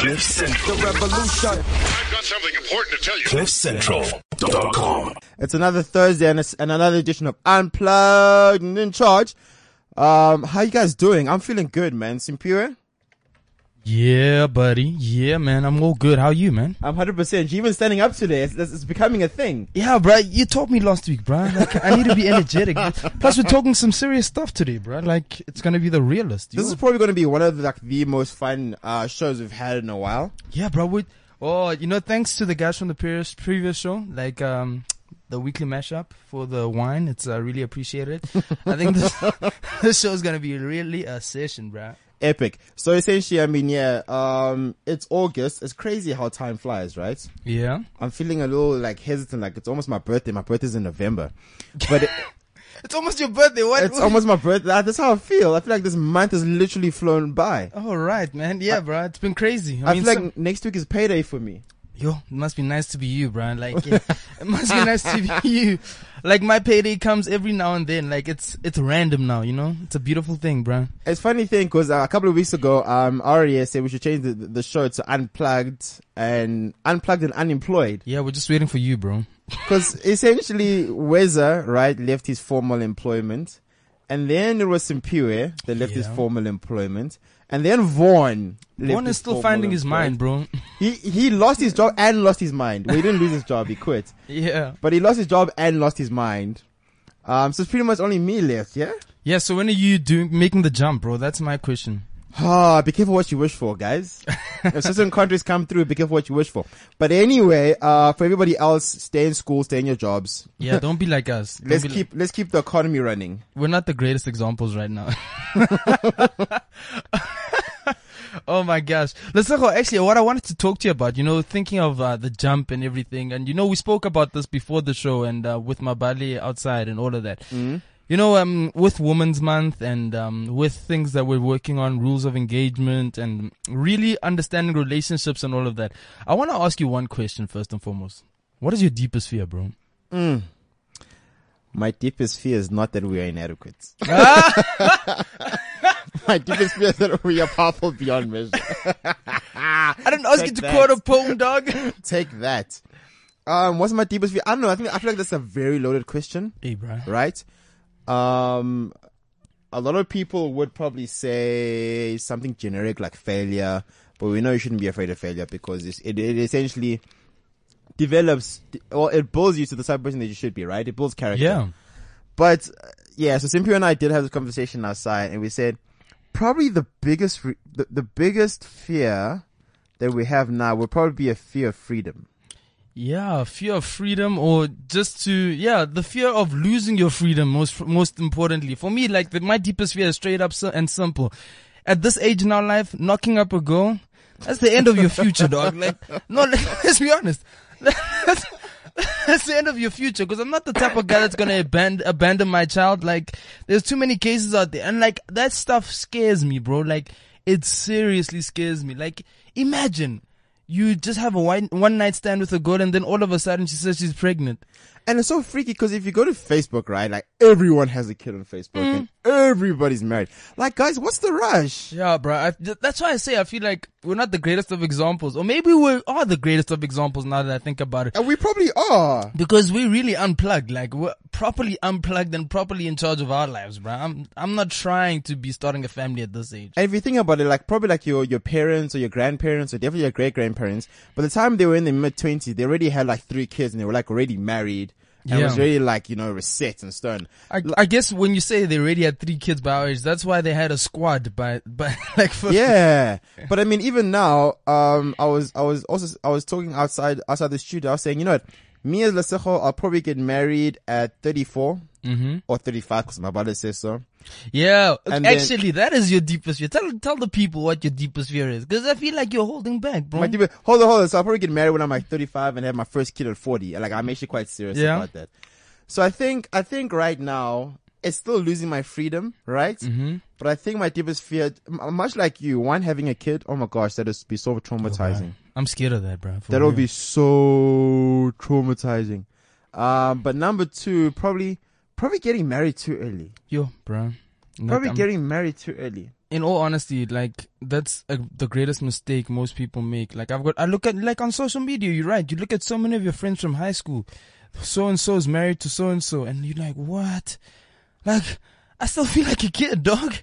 Cliff Central. The revolution. I've got something important to tell you. CliffCentral.com. It's another Thursday and, it's, and another edition of Unplugged and in charge. Um, how you guys doing? I'm feeling good, man. Simpiwe? Yeah, buddy. Yeah, man. I'm all good. How are you, man? I'm 100%. You even standing up today. It's, it's becoming a thing. Yeah, bro. You told me last week, bro. Like, I need to be energetic. Plus, we're talking some serious stuff today, bro. Like, it's gonna be the realest. This is probably going to be one of the, like the most fun uh, shows we've had in a while. yeah, bro. We, oh, you know, thanks to the guys from the previous previous show, like um, the weekly mashup for the wine. It's uh, really appreciated. I think this this show is gonna be really a session, bro. Epic. So essentially, I mean, yeah, um, it's August. It's crazy how time flies, right? Yeah. I'm feeling a little like hesitant, like it's almost my birthday. My birthday's in November, but it, It's almost your birthday. What? it's almost my birthday. That's how I feel. I feel like this month has literally flown by. All right, man. Yeah, bro. It's been crazy. I, mean, feel some- like next week is payday for me. Yo, it must be nice to be you, Brian. Like, yeah, it must be nice to be you. Like, my payday comes every now and then. Like, it's it's random now, you know. It's a beautiful thing, bro. It's funny thing because uh, a couple of weeks ago, um, Aria said we should change the, the show to unplugged and unplugged and unemployed Yeah, we're just waiting for you, bro. because essentially Weza right left his formal employment, and then it was Simpiwe that left his formal employment, and then Vaughn. Vaughn is still finding his mind, bro. He he lost his job and lost his mind. Well, he didn't lose his job; he quit. yeah. But he lost his job and lost his mind. Um, so it's pretty much only me left, yeah? Yeah. So when are you doing making the jump, bro? That's my question. Ah, be careful what you wish for, guys. if certain countries come through, be careful what you wish for. But anyway, uh, for everybody else, stay in school, stay in your jobs. Yeah, don't be like us. Don't Let's keep, let's keep the economy running. We're not the greatest examples right now. oh my gosh. Let's talk actually what I wanted to talk to you about, you know, thinking of uh, the jump and everything. And you know, we spoke about this before the show and uh, with my buddy outside and all of that. You know, um, with Women's Month and um, with things that we're working on, rules of engagement and really understanding relationships and all of that. I want to ask you one question first and foremost. What is your deepest fear, bro? My deepest fear is not that we are inadequate. My deepest fear is that we are powerful beyond measure. I didn't ask Take you to that. quote a poem, dog. Take that. Um, what's my deepest fear? I don't know. I think, I feel like that's a very loaded question. hey, bro. right? Um, a lot of people would probably say something generic like failure, but we know you shouldn't be afraid of failure because it's, it, it essentially develops or it builds you to the type of person that you should be, right? It builds character. Yeah. But uh, yeah, so Simpy and I did have this conversation outside, and we said probably the biggest re- the, the biggest fear that we have now would probably be a fear of freedom. Yeah, fear of freedom or just to, yeah, the fear of losing your freedom most, most importantly. For me, like the, my deepest fear is straight up and simple. At this age in our life, knocking up a girl, that's the end of your future, dog. Like, no, let, let's be honest. that's the end of your future because I'm not the type of guy that's gonna abandon, abandon my child. Like, there's too many cases out there and like, that stuff scares me, bro. Like, it seriously scares me. Like, imagine you just have a one, one night stand with a girl and then all of a sudden she says she's pregnant. And it's so freaky because if you go to Facebook, right, like everyone has a kid on Facebook and mm. everybody's married. Like, guys, what's the rush? Yeah, bro. I, that's why I say I feel like we're not the greatest of examples, or maybe we are the greatest of examples now that I think about it. And we probably are. Because we really unplugged, like we're properly unplugged and properly in charge of our lives, bro. I'm I'm not trying to be starting a family at this age. And if you think about it, like probably like your, your parents or your grandparents or definitely your great grandparents, by the time they were in their mid twenties, they already had like three kids and they were like already married. And it was Yeah. really like, you know, reset and stone. I, I guess when you say they already had three kids by our age, that's why they had a squad by by like for, Yeah. But I mean, even now, um, I was, I was also, I was talking outside, outside the studio. I was saying, you know what? Me as Lesego, I'll probably get married at 34 Mm-hmm. or 35 because my brother says so. Yeah, And then- actually, that is your deepest fear. Tell tell the people what your deepest fear is, because I feel like you're holding back, bro. My deep- hold on, hold on. So I'll probably get married when I'm like 35 and have my first kid at 40. Like I'm actually quite serious Yeah. about that. So I think, I think right now it's still losing my freedom, right? mm-hmm. But I think my deepest fear, much like you, one having a kid. Oh my gosh, that would be so traumatizing. I'm scared of that, bro. That would be so traumatizing. Um, but number two, probably, probably getting married too early. yo, bro. Like, Probably I'm- getting married too early. in all honesty, like that's a, the greatest mistake most people make. Like I've got, I look at like on social media. You're right. You look at so many of your friends from high school. So and so is married to so and so, and you're like, what? Like, I still feel like a kid, dog.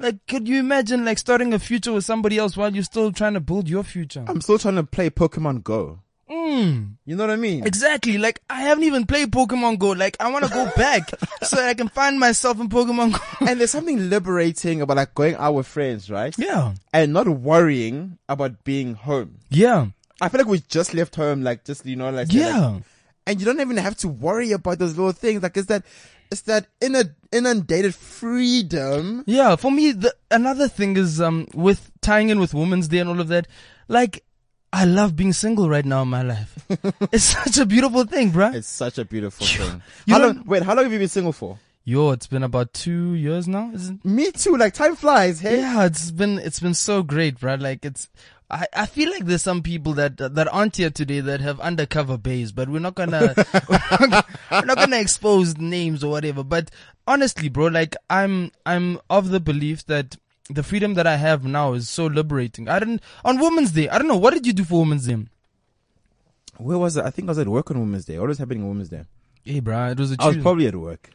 Like, could you imagine like starting a future with somebody else while you're still trying to build your future? I'm still trying to play Pokemon Go. Mm, You know what I mean? exactly. Like, I haven't even played Pokemon Go. Like, I want to go back so that I can find myself in Pokemon Go. and there's something liberating about like going out with friends, right? yeah. And not worrying about being home. Yeah. I feel like we just left home, like just you know, like say, like- Yeah. and you don't even have to worry about those little things. Like it's that, it's that inner inundated freedom. Yeah, for me, the, another thing is um with tying in with Women's Day and all of that. Like, I love being single right now in my life. it's such a beautiful thing, bruh. It's such a beautiful thing. You How long? Wait, how long have you been single for? Yo, it's been about two years now. Me too. Like time flies. Hey. Yeah, it's been it's been so great, bruh. Like it's. I, I feel like there's some people that that aren't here today that have undercover bays, but we're not gonna we're not, we're not gonna expose names or whatever. But honestly, bro, like I'm I'm of the belief that the freedom that I have now is so liberating. I didn't on Women's Day. I don't know what did you do for Women's Day. Where was it? I think I was at work on Women's Day. What was happening on Women's Day? Hey, bro, it was a I was probably at work.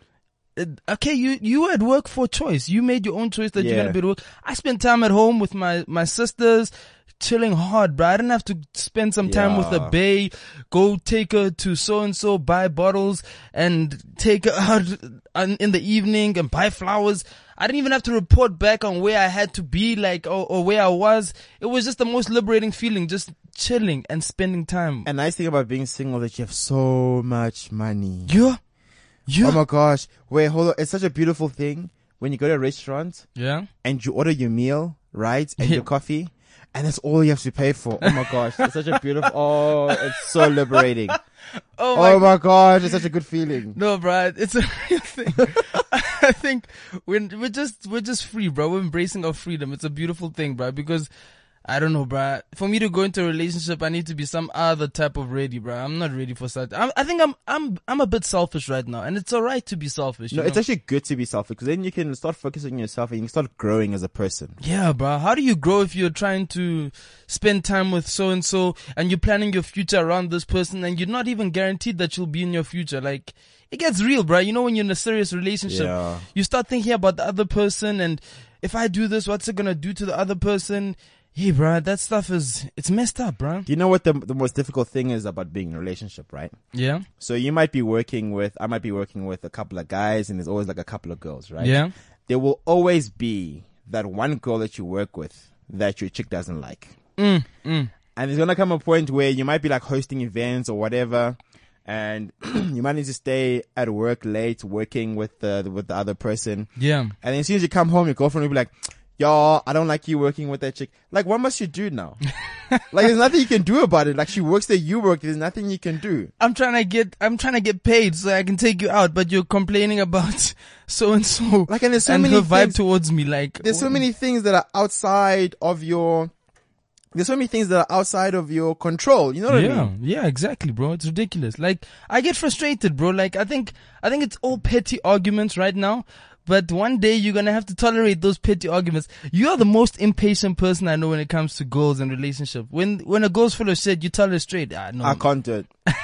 Okay, you you were at work for choice. You made your own choice that you're gonna be at work. I spent time at home with my my sisters, chilling hard, bro. I didn't have to spend some time with the Yeah. bae, go take her to so and so, buy bottles, and take her out in the evening and buy flowers. I didn't even have to report back on where I had to be, like or, or where I was. It was just the most liberating feeling, just chilling and spending time. And nice thing about being single that you have so much money. yeah, yeah, Oh my gosh. Wait, hold on. It's such a beautiful thing when you go to a restaurant yeah. and you order your meal, right? And Yeah. your coffee. And that's all you have to pay for. Oh my gosh. It's such a beautiful, oh, it's so liberating. Oh my Oh my gosh. It's such a good feeling. No, bro, it's a real thing. I think we're we're just we're just free, bro. We're embracing our freedom. It's a beautiful thing, bro. Because I don't know, bro. For me to go into a relationship, I need to be some other type of ready, bro. I'm not ready for such. I'm, I think I'm I'm I'm a bit selfish right now, and it's alright to be selfish. No, you it's actually good to be selfish because then you can start focusing on yourself and you can start growing as a person. Yeah, bro. How do you grow if you're trying to spend time with so and so and you're planning your future around this person and you're not even guaranteed that you'll be in your future? Like, it gets real, bro. You know, when you're in a serious relationship, Yeah. you start thinking about the other person and if I do this, what's it gonna do to the other person? Hey, bro, that stuff is, it's messed up, bro. Do you know what the, the most difficult thing is about being in a relationship, right? Yeah. So you might be working with, I might be working with a couple of guys and there's always like a couple of girls, right? Yeah. There will always be that one girl that you work with that your chick doesn't like. Mm, mm. And there's gonna come a point where you might be like hosting events or whatever, and you might need to stay at work late working with the with the other person. Yeah. And then as soon as you come home, your girlfriend will be like, "Yo, I don't like you working with that chick." Like, what must you do now? like, there's nothing you can do about it. Like, she works there, you work. There's nothing you can do. I'm trying to get, I'm trying to get paid so I can take you out, but you're complaining about so and so. Like, and there's so and many her vibe things- towards me, like There's so oh. many things that are outside of your. There's so many things that are outside of your control. You know what yeah, I mean? yeah, exactly, bro. It's ridiculous. Like, I get frustrated, bro. Like, I think, I think it's all petty arguments right now. But one day you're gonna have to tolerate those petty arguments. You are the most impatient person I know when it comes to goals and relationship. When when a girl's full of shit, you tell her straight. Ah, no, I can't do it.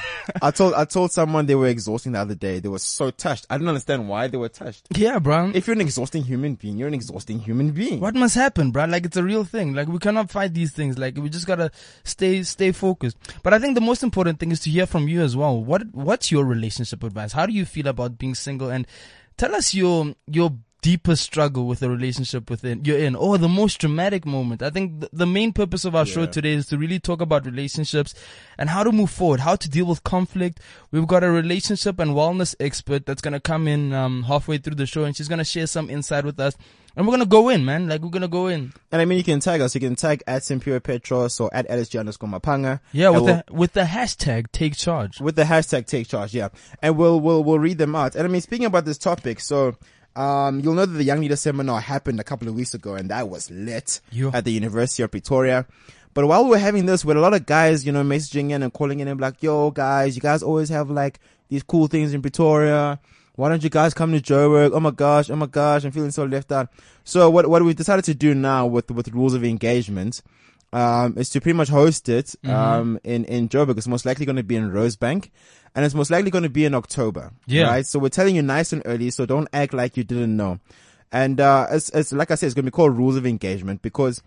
I told I told someone they were exhausting the other day. They were so touched. I didn't understand why they were touched. yeah, bro. If you're an exhausting human being, you're an exhausting human being. What must happen, bro? Like it's a real thing. Like we cannot fight these things. Like we just gotta stay stay focused. But I think the most important thing is to hear from you as well. What what's your relationship advice? How do you feel about being single? And tell us your your deepest struggle with the relationship within you're in, or the most dramatic moment. I think th- the main purpose of our show today is to really talk about relationships and how to move forward, how to deal with conflict. We've got a relationship and wellness expert that's gonna come in um, halfway through the show, and she's gonna share some insight with us. And we're gonna go in, man. Like we're gonna go in. And I mean, you can tag us. You can tag at Simpiwe Petros or at LSG underscore Mapanga. Yeah, with we'll- the with the hashtag take charge. with the hashtag take charge, yeah. And we'll we'll we'll read them out. And I mean, speaking about this topic, so um, you'll know that the Young Leader Seminar happened a couple of weeks ago, and that was lit Yeah. at the University of Pretoria. But while we were having this, with a lot of guys, you know, messaging in and calling in and like, "Yo, guys, you guys always have like these cool things in Pretoria. Why don't you guys come to Joburg? Oh my gosh, oh my gosh, I'm feeling so left out. So what what we've decided to do now with with rules of engagement um, is to pretty much host it Mm-hmm. um, in in Joburg. It's most likely going to be in Rosebank, and it's most likely going to be in October. Yeah. Right. So we're telling you nice and early, so don't act like you didn't know. And uh, it's, it's like I said, it's going to be called rules of engagement because.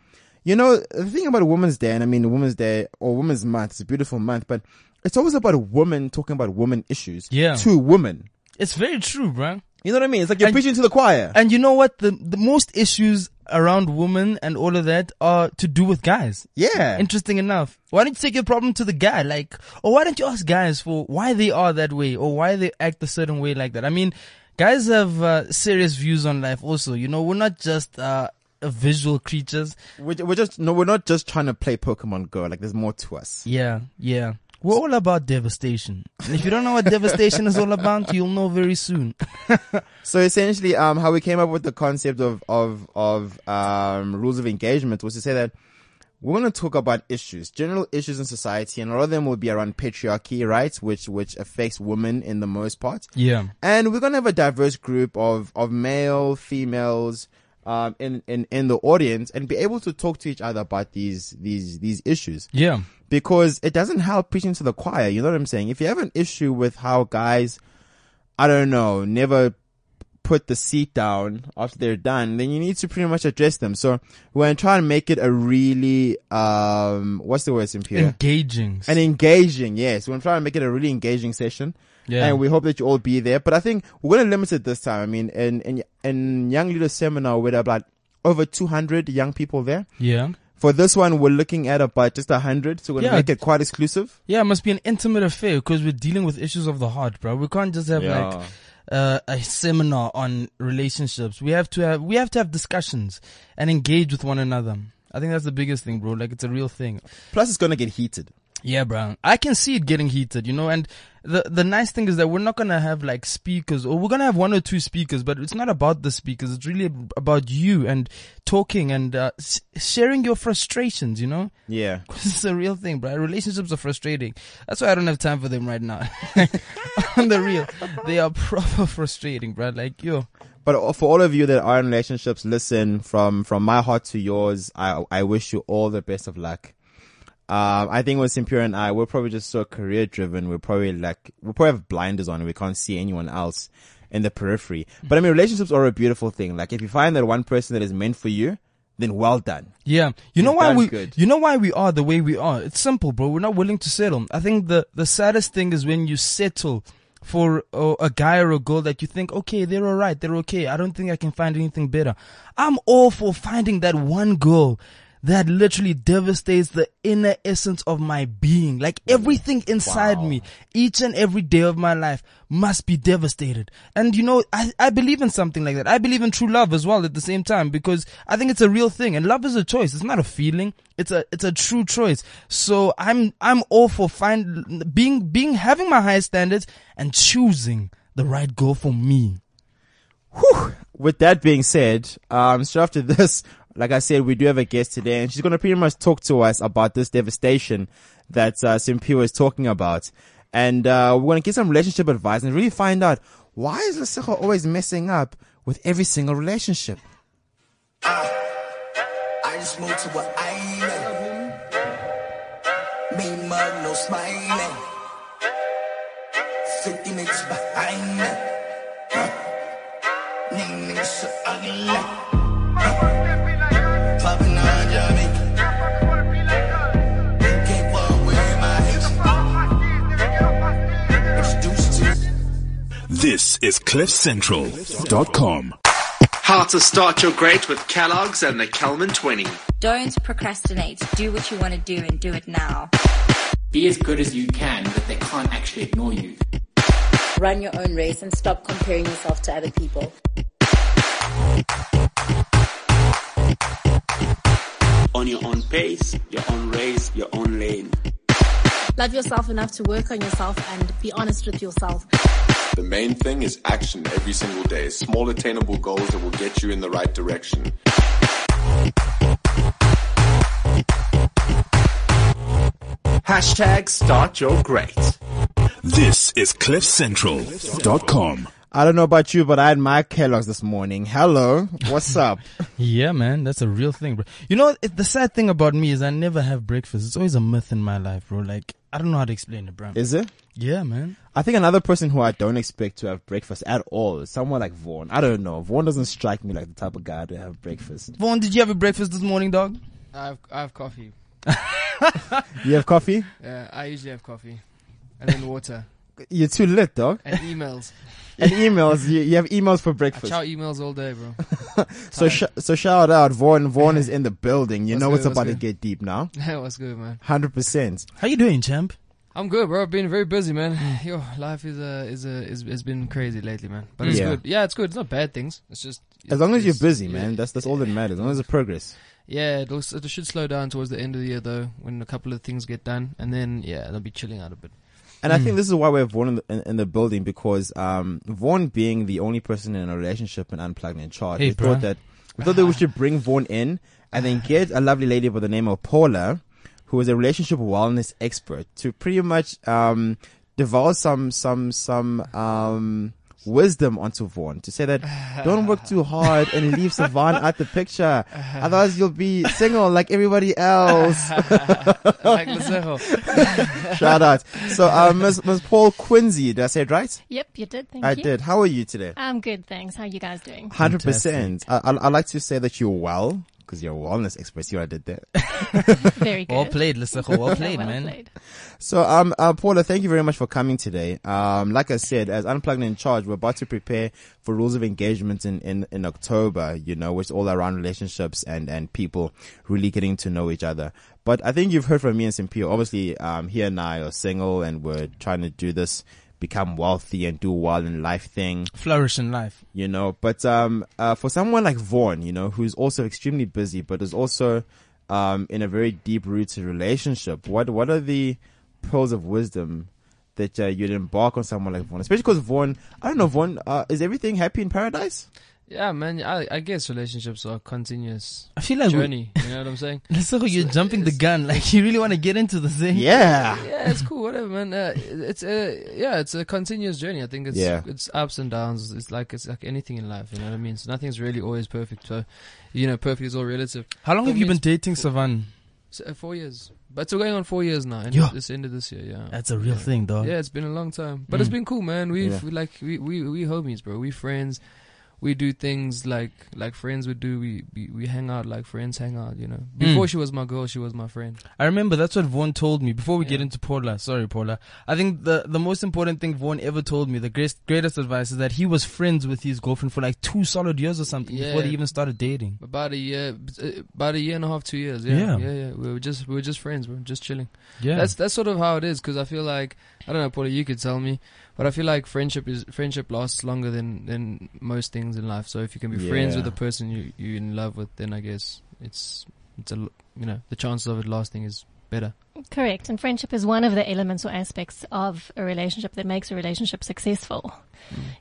You know, the thing about Women's Day, and I mean Women's Day or Women's Month, it's a beautiful month, but it's always about a woman talking about women issues Yeah. to women. It's very true, bro. You know what I mean? It's like you're And- preaching to the choir. And you know what? The the most issues around women and all of that are to do with guys. yeah. Interesting enough. Why don't you take your problem to the guy? Like, or why don't you ask guys for why they are that way or why they act a certain way like that? I mean, guys have uh, serious views on life also. You know, we're not just uh, visual creatures. We're, we're just, no, we're not just trying to play Pokemon Go. Like there's more to us. Yeah, yeah. We're all about devastation. And if you don't know what devastation is all about, you'll know very soon. So essentially, um, how we came up with the concept of, of, of, um, rules of engagement was to say that we're going to talk about issues, general issues in society, and a lot of them will be around patriarchy, right? Which, which affects women in the most part. Yeah. And we're going to have a diverse group of, of male, females, um, in, in, in the audience and be able to talk to each other about these, these, these issues. Yeah. Because it doesn't help preaching to the choir. You know what I'm saying? If you have an issue with how guys, I don't know, never put the seat down after they're done, then you need to pretty much address them. So we're going to try and make it a really, um, what's the word, Cynthia? Engaging. An engaging, yes. We're going to try and make it a really engaging session. Yeah. And we hope that you all be there. But I think we're going to limit it this time. I mean, in, in, in Young Leader Seminar, we had about over 200 young people there. yeah. For this one, we're looking at about just a 100. So we're Yeah. make it quite exclusive. Yeah, it must be an intimate affair because we're dealing with issues of the heart, bro. We can't just have Yeah. like uh, a seminar on relationships. We have to have we have to have discussions and engage with one another. I think that's the biggest thing, bro. Like it's a real thing. Plus, it's gonna get heated. Yeah, bro. I can see it getting heated, you know, and the, the nice thing is that we're not gonna have like speakers or we're gonna have one or two speakers, but it's not about the speakers. It's really about you and talking and, uh, sharing your frustrations, you know? Yeah. It's a real thing, bro. Relationships are frustrating. That's why I don't have time for them right now. On the real, they are proper frustrating, bro. Like, yo, But for all of you that are in relationships, listen from from my heart to yours. I I wish you all the best of luck. Um, I think with Simpiwe and I, we're probably just so career driven. We're probably like we probably have blinders on and we can't see anyone else in the periphery. But I mean, relationships are a beautiful thing. Like if you find that one person that is meant for you, then well done. Yeah, you know You've why we, good. you know why we are the way we are. It's simple, bro. We're not willing to settle. I think the the saddest thing is when you settle for uh, a guy or a girl that you think, okay, they're alright, they're okay. I don't think I can find anything better. I'm all for finding that one girl that literally devastates the inner essence of my being. Like everything inside me, each and every day of my life must be devastated. And you know, I, I believe in something like that. I believe in true love as well at the same time because I think it's a real thing and love is a choice. It's not a feeling. It's a, it's a true choice. So I'm, I'm all for find, being, being, having my high standards and choosing the right girl for me. with that being said, um, so after this, like I said, we do have a guest today, and she's going to pretty much talk to us about this devastation that uh, Simpiwe is talking about, and uh, we're going to get some relationship advice and really find out why is Lesego always messing up with every single relationship. I just moved to an island. Me mug, no smiling. 50 niggas behind so ugly. This is CliffCentral.com. How to start your great with Kellogg's and the Kelman 20. Don't procrastinate. Do what you want to do and do it now. be as good as you can, but they can't actually ignore you. Run your own race and stop comparing yourself to other people. on your own pace, your own race, your own lane. Love yourself enough to work on yourself and be honest with yourself. The main thing is action every single day. Small attainable goals that will get you in the right direction. Hashtag start your great. This is CliffCentral.com. I don't know about you, but I had my Kellogg's this morning. Hello, what's up? Yeah, man, that's a real thing, bro. You know, it, the sad thing about me is I never have breakfast. It's always a myth in my life, bro. Like, I don't know how to explain it, bro. Is it? Yeah, man. I think another person who I don't expect to have breakfast at all is someone like Vaughn. I don't know. Vaughn doesn't strike me like the type of guy to have breakfast. Vaughn, did you have a breakfast this morning, dog? I have I have coffee. You have coffee? Yeah, I usually have coffee, and then water You're too lit, dog. and emails. And emails. You, you have emails for I breakfast. chow emails all day, bro. So sh- so shout out Vaughn. Vaughn is in the building. You What's know good, it's what's about to get deep now. That was good, man. Hundred percent. How you doing, champ? I'm good, bro. I've been very busy, man. Yo, life is uh, is uh, is has been crazy lately, man. But it's Yeah. good. Yeah, it's good. It's not bad things. It's just As long as you're it's- busy, yeah. man. That's that's all that matters. As long as there's progress. Yeah, it'll, it should slow down towards the end of the year, though, when a couple of things get done, and then yeah, they'll be chilling out a bit. And I think this is why we have Vaughn in the, in, in the building because um, Vaughn being the only person in a relationship and unplugged and in charge, Hey, we bruh. thought that we thought that we should bring Vaughn in and then get a lovely lady by the name of Paula, who is a relationship wellness expert, to pretty much um, divulge some some some um, wisdom onto Vaughn to say that don't work too hard and leave Savan out the picture, otherwise you'll be single like everybody else. like Lesego. Shout out. So, uh, Ms. Ms. Paul Quinsee, did I say it right? Yep, you did. Thank you. I you. did. How are you today? I'm good, thanks. How are you guys doing? Hundred percent. I, I I like to say that you're well because you're a wellness expert. See what I did there. Very good. Well played, Lesego. Well played, well man. played. So, um, uh, Paula, thank you very much for coming today. Um, like I said, as Unplugged and in Charge, we're about to prepare for rules of engagement in, in, in October, you know, which all around relationships and, and people really getting to know each other. But I think you've heard from me and Simpiwe. Obviously, um, he and I are single and we're trying to do this, become wealthy and do well in life thing. Flourish in life. you know. But um, uh, for someone like Vaughn, you know, who's also extremely busy, but is also um, in a very deep rooted relationship, what what are the pearls of wisdom that uh, you'd embark on someone like Vaughn? Especially because Vaughn, I don't know, Vaughn, uh, is everything happy in paradise? Yeah, man. I, I guess relationships are continuous I feel like we- journey. You know what I'm saying? Lesego, you're jumping the gun. Like, you really want to get into the thing? Yeah. yeah, it's cool. Whatever, man. Uh, it's a yeah, it's a continuous journey. I think it's Yeah. it's ups and downs. It's like it's like anything in life. You know what I mean? So nothing's really always perfect. So, you know, perfect is all relative. How long For have you been it's dating Savan? Uh, four years, but it's going on four years now. End Yeah. of, this end of this year, yeah. That's a real thing, dog. Yeah, it's been a long time, but it's been cool, man. We've Yeah. we like we we we homies, bro. We friends. We do things like like friends would do. We we, we hang out like friends hang out. You know. Before Mm. she was my girl, she was my friend. I remember that's what Vaughn told me before we get into Paula. Sorry, Paula. I think the the most important thing Vaughn ever told me, the greatest greatest advice, is that he was friends with his girlfriend for like two solid years or something before they even started dating. About a year, about a year and a half, two years. Yeah, Yeah. yeah, yeah. We were just we were just friends. We were just chilling. Yeah. That's that's sort of how it is. Because I feel like I don't know, Paula. You could tell me, but I feel like friendship is friendship lasts longer than than most things in life. So if you can be friends with Yeah. the person you you're in love with, then I guess it's it's a l- you know the chances of it lasting is better. Correct. And friendship is one of the elements or aspects of a relationship that makes a relationship successful.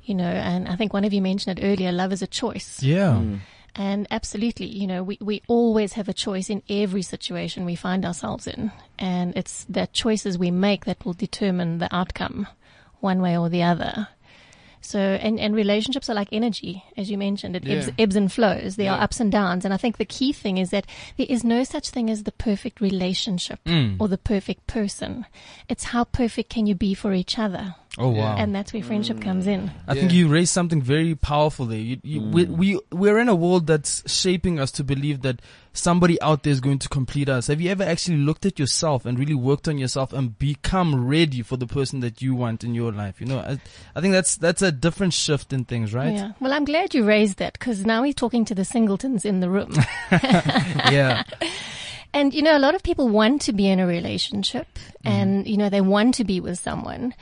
You know, and I think one of you mentioned it earlier, love is a choice. Yeah. Mm. And absolutely, you know, we, we always have a choice in every situation we find ourselves in. And it's the choices we make that will determine the outcome one way or the other. So, and, and relationships are like energy, as you mentioned. It ebbs, Yeah. ebbs and flows. There are ups and downs. And I think the key thing is that there is no such thing as the perfect relationship Mm. or the perfect person. It's how perfect can you be for each other? Oh wow. And that's where friendship comes in. I think you raised something very powerful there. You, you, we, mm. we, we're in a world that's shaping us to believe that somebody out there is going to complete us. Have you ever actually looked at yourself and really worked on yourself and become ready for the person that you want in your life? You know, I, I think that's, that's a different shift in things, right? Yeah. Well, I'm glad you raised that because now we're talking to the singletons in the room. yeah. And you know, a lot of people want to be in a relationship mm-hmm. and, you know, they want to be with someone,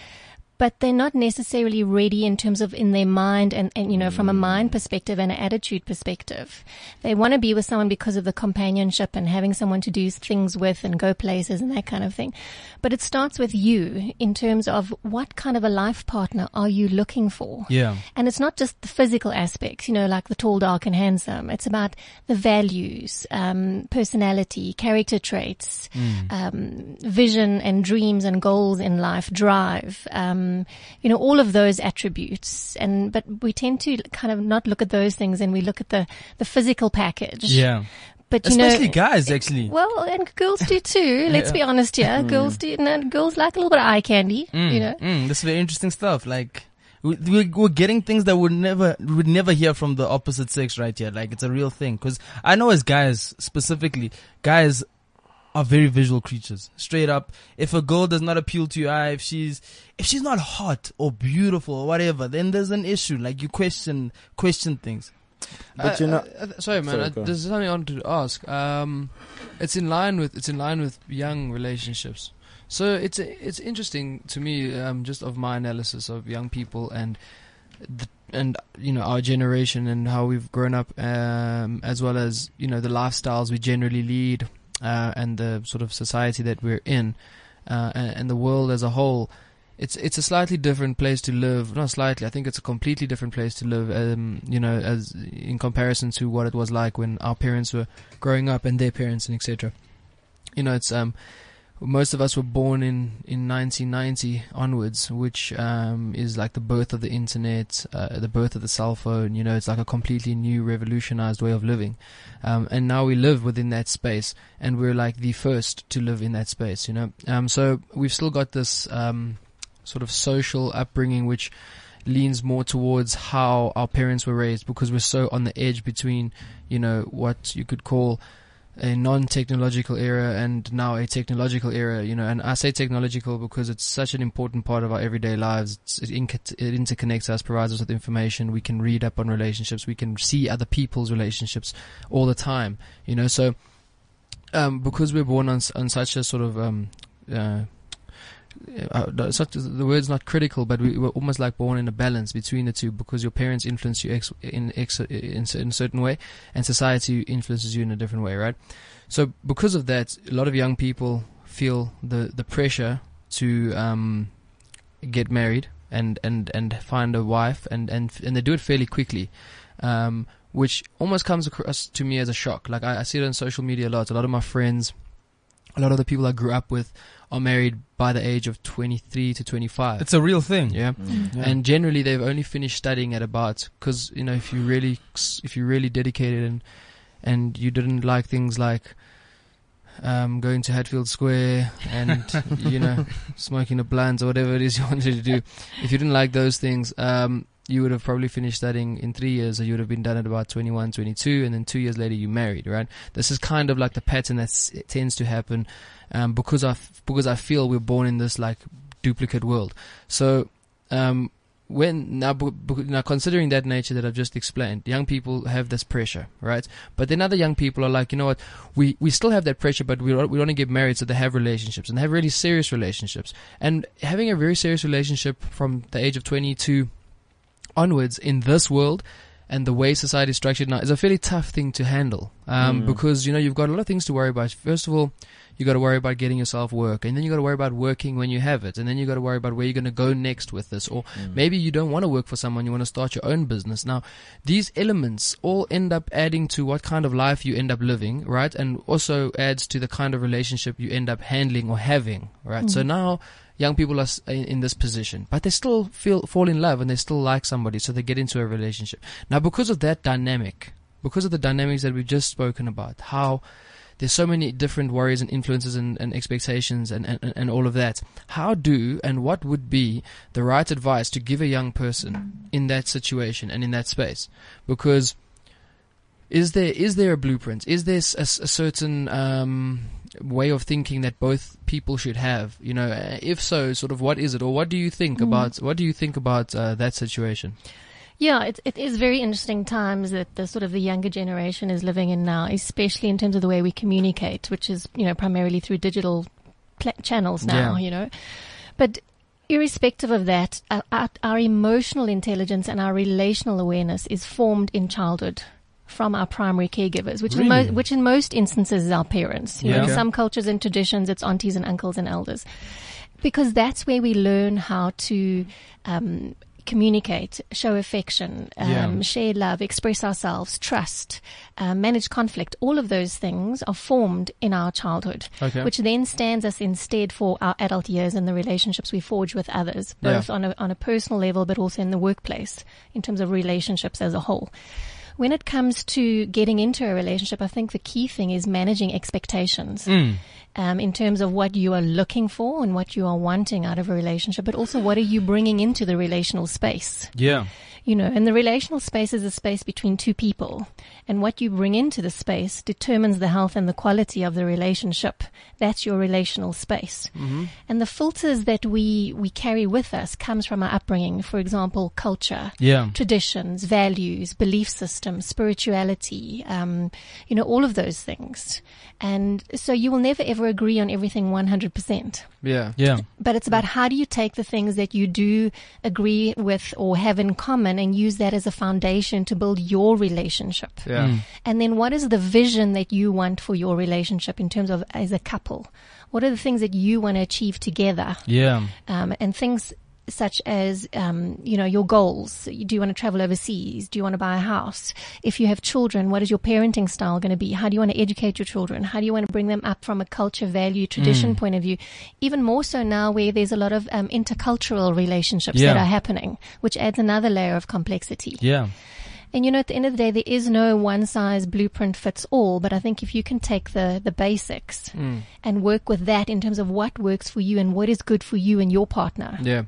but they're not necessarily ready in terms of in their mind and, and you know, from a mind perspective and an attitude perspective. They want to be with someone because of the companionship and having someone to do things with and go places and that kind of thing. But it starts with you in terms of what kind of a life partner are you looking for? Yeah. And it's not just the physical aspects, you know, like the tall, dark and handsome. It's about the values, um, personality, character traits, um, vision and dreams and goals in life, drive, um, um, you know, all of those attributes. And, but we tend to kind of not look at those things and we look at the, the physical package. Yeah. But you Especially know, guys, actually. well, and girls do too. Let's Yeah. be honest here. Mm. Girls do. No, girls like a little bit of eye candy. Mm, You know. mm, this is very interesting stuff. Like, we, we- we're getting things that would never, would never hear from the opposite sex right here. Like, it's a real thing. Cause I know as guys, specifically, guys are very visual creatures. Straight up. If a girl does not appeal to your eye, if she's, if she's not hot or beautiful or whatever, then there's an issue. Like, you question, question things. But Uh, you know, uh, uh, sorry, man. Sorry, go on. there's something I wanted to ask. Um, it's in line with it's in line with young relationships. So it's it's interesting to me, um, just of my analysis of young people and the, and you know our generation and how we've grown up, um, as well as you know the lifestyles we generally lead, uh, and the sort of society that we're in, uh, and, and the world as a whole it's it's a slightly different place to live. Not slightly, I think it's a completely different place to live. Um, you know, as in comparison to what it was like when our parents were growing up and their parents and etc. You know, it's um, most of us were born in in 1990 onwards, which um is like the birth of the internet, uh, the birth of the cell phone. You know, it's like a completely new, revolutionized way of living. Um, and now we live within that space, and we're like the first to live in that space. You know, um, so we've still got this um sort of social upbringing which leans more towards how our parents were raised because we're so on the edge between you know what you could call a non-technological era and now a technological era you know. And I say technological because it's such an important part of our everyday lives. It's, it, it interconnects us provides us with information. We can read up on relationships. We can see other people's relationships all the time you know. So um, because we're born on, on such a sort of um, uh, uh, such the word's not critical, but we were almost like born in a balance between the two because your parents influence you ex- in, ex- in, in a certain way, and society influences you in a different way, right? So because of that, a lot of young people feel the the pressure to um, get married and, and, and find a wife, and, and and they do it fairly quickly. Um, which almost comes across to me as a shock. Like I, I see it on social media a lot. A lot of my friends, a lot of the people I grew up with are married by the age of 23 to 25. It's a real thing. Yeah. Mm. Yeah. And generally they've only finished studying at about, cause, you know, if you really, if you really dedicated and, and you didn't like things like, um, going to Hatfield Square and, you know, smoking a blunt or whatever it is you wanted to do. If you didn't like those things, um, you would have probably finished studying in three years, or you would have been done at about 21, 22, and then two years later you married, right? This is kind of like the pattern that tends to happen, um, because I, f- because I feel we're born in this like duplicate world. So, um, when now, now considering that nature that I've just explained, young people have this pressure, right? But then other young people are like, you know what, we, we still have that pressure, but we we want to get married, so they have relationships and they have really serious relationships. And having a very serious relationship from the age of 22 onwards in this world and the way society is structured now is a fairly tough thing to handle um, Mm. because you know you've got a lot of things to worry about. First of all, you got to worry about getting yourself work, and then you got to worry about working when you have it, and then you got to worry about where you're going to go next with this, or maybe you don't want to work for someone, you want to start your own business. Now, these elements all end up adding to what kind of life you end up living, right? And also adds to the kind of relationship you end up handling or having, right? So Mhm. now young people are in, in this position, but they still feel fall in love and they still like somebody, so they get into a relationship. Now, because of that dynamic, because of the dynamics that we've just spoken about, how there's so many different worries and influences and, and expectations and, and, and all of that. How do and what would be the right advice to give a young person in that situation and in that space? Because is there is there a blueprint? Is there a certain um, way of thinking that both people should have? You know, uh, if so, sort of what is it, or what do you think Mm. about what do you think about uh, that situation? Yeah, it, it is very interesting times that the sort of the younger generation is living in now, especially in terms of the way we communicate, which is, you know, primarily through digital pla- channels now, Yeah. you know. But irrespective of that, our, our, our emotional intelligence and our relational awareness is formed in childhood from our primary caregivers, which in Really? most, which in most instances is our parents. You know, Yeah. in some cultures and traditions, it's aunties and uncles and elders because that's where we learn how to um, communicate, show affection, um, Yeah. share love, express ourselves, trust, uh, manage conflict. All of those things are formed in our childhood, Okay. which then stands us instead for our adult years and the relationships we forge with others, Yeah. both on a on a personal level, but also in the workplace in terms of relationships as a whole. When it comes to getting into a relationship, I think the key thing is managing expectations Mm. um, in terms of what you are looking for and what you are wanting out of a relationship, but also what are you bringing into the relational space. Yeah. You know, and the relational space is a space between two people. And what you bring into the space determines the health and the quality of the relationship. That's your relational space. Mm-hmm. And the filters that we, we carry with us comes from our upbringing. For example, culture, Yeah. traditions, values, belief systems, spirituality, um, you know, all of those things. And so you will never ever agree on everything 100%. Yeah. Yeah. But it's about how do you take the things that you do agree with or have in common and use that as a foundation to build your relationship. Yeah. Mm. And then what is the vision that you want for your relationship in terms of as a couple? What are the things that you want to achieve together? Yeah. Um, and things such as, um, you know, your goals. Do you want to travel overseas? Do you want to buy a house? If you have children, what is your parenting style going to be? How do you want to educate your children? How do you want to bring them up from a culture, value, tradition Mm. point of view? Even more so now where there's a lot of um, intercultural relationships Yeah. that are happening, which adds another layer of complexity. Yeah. And you know, at the end of the day, there is no one size blueprint fits all. But I think if you can take the, the basics Mm. and work with that in terms of what works for you and what is good for you and your partner. Yeah.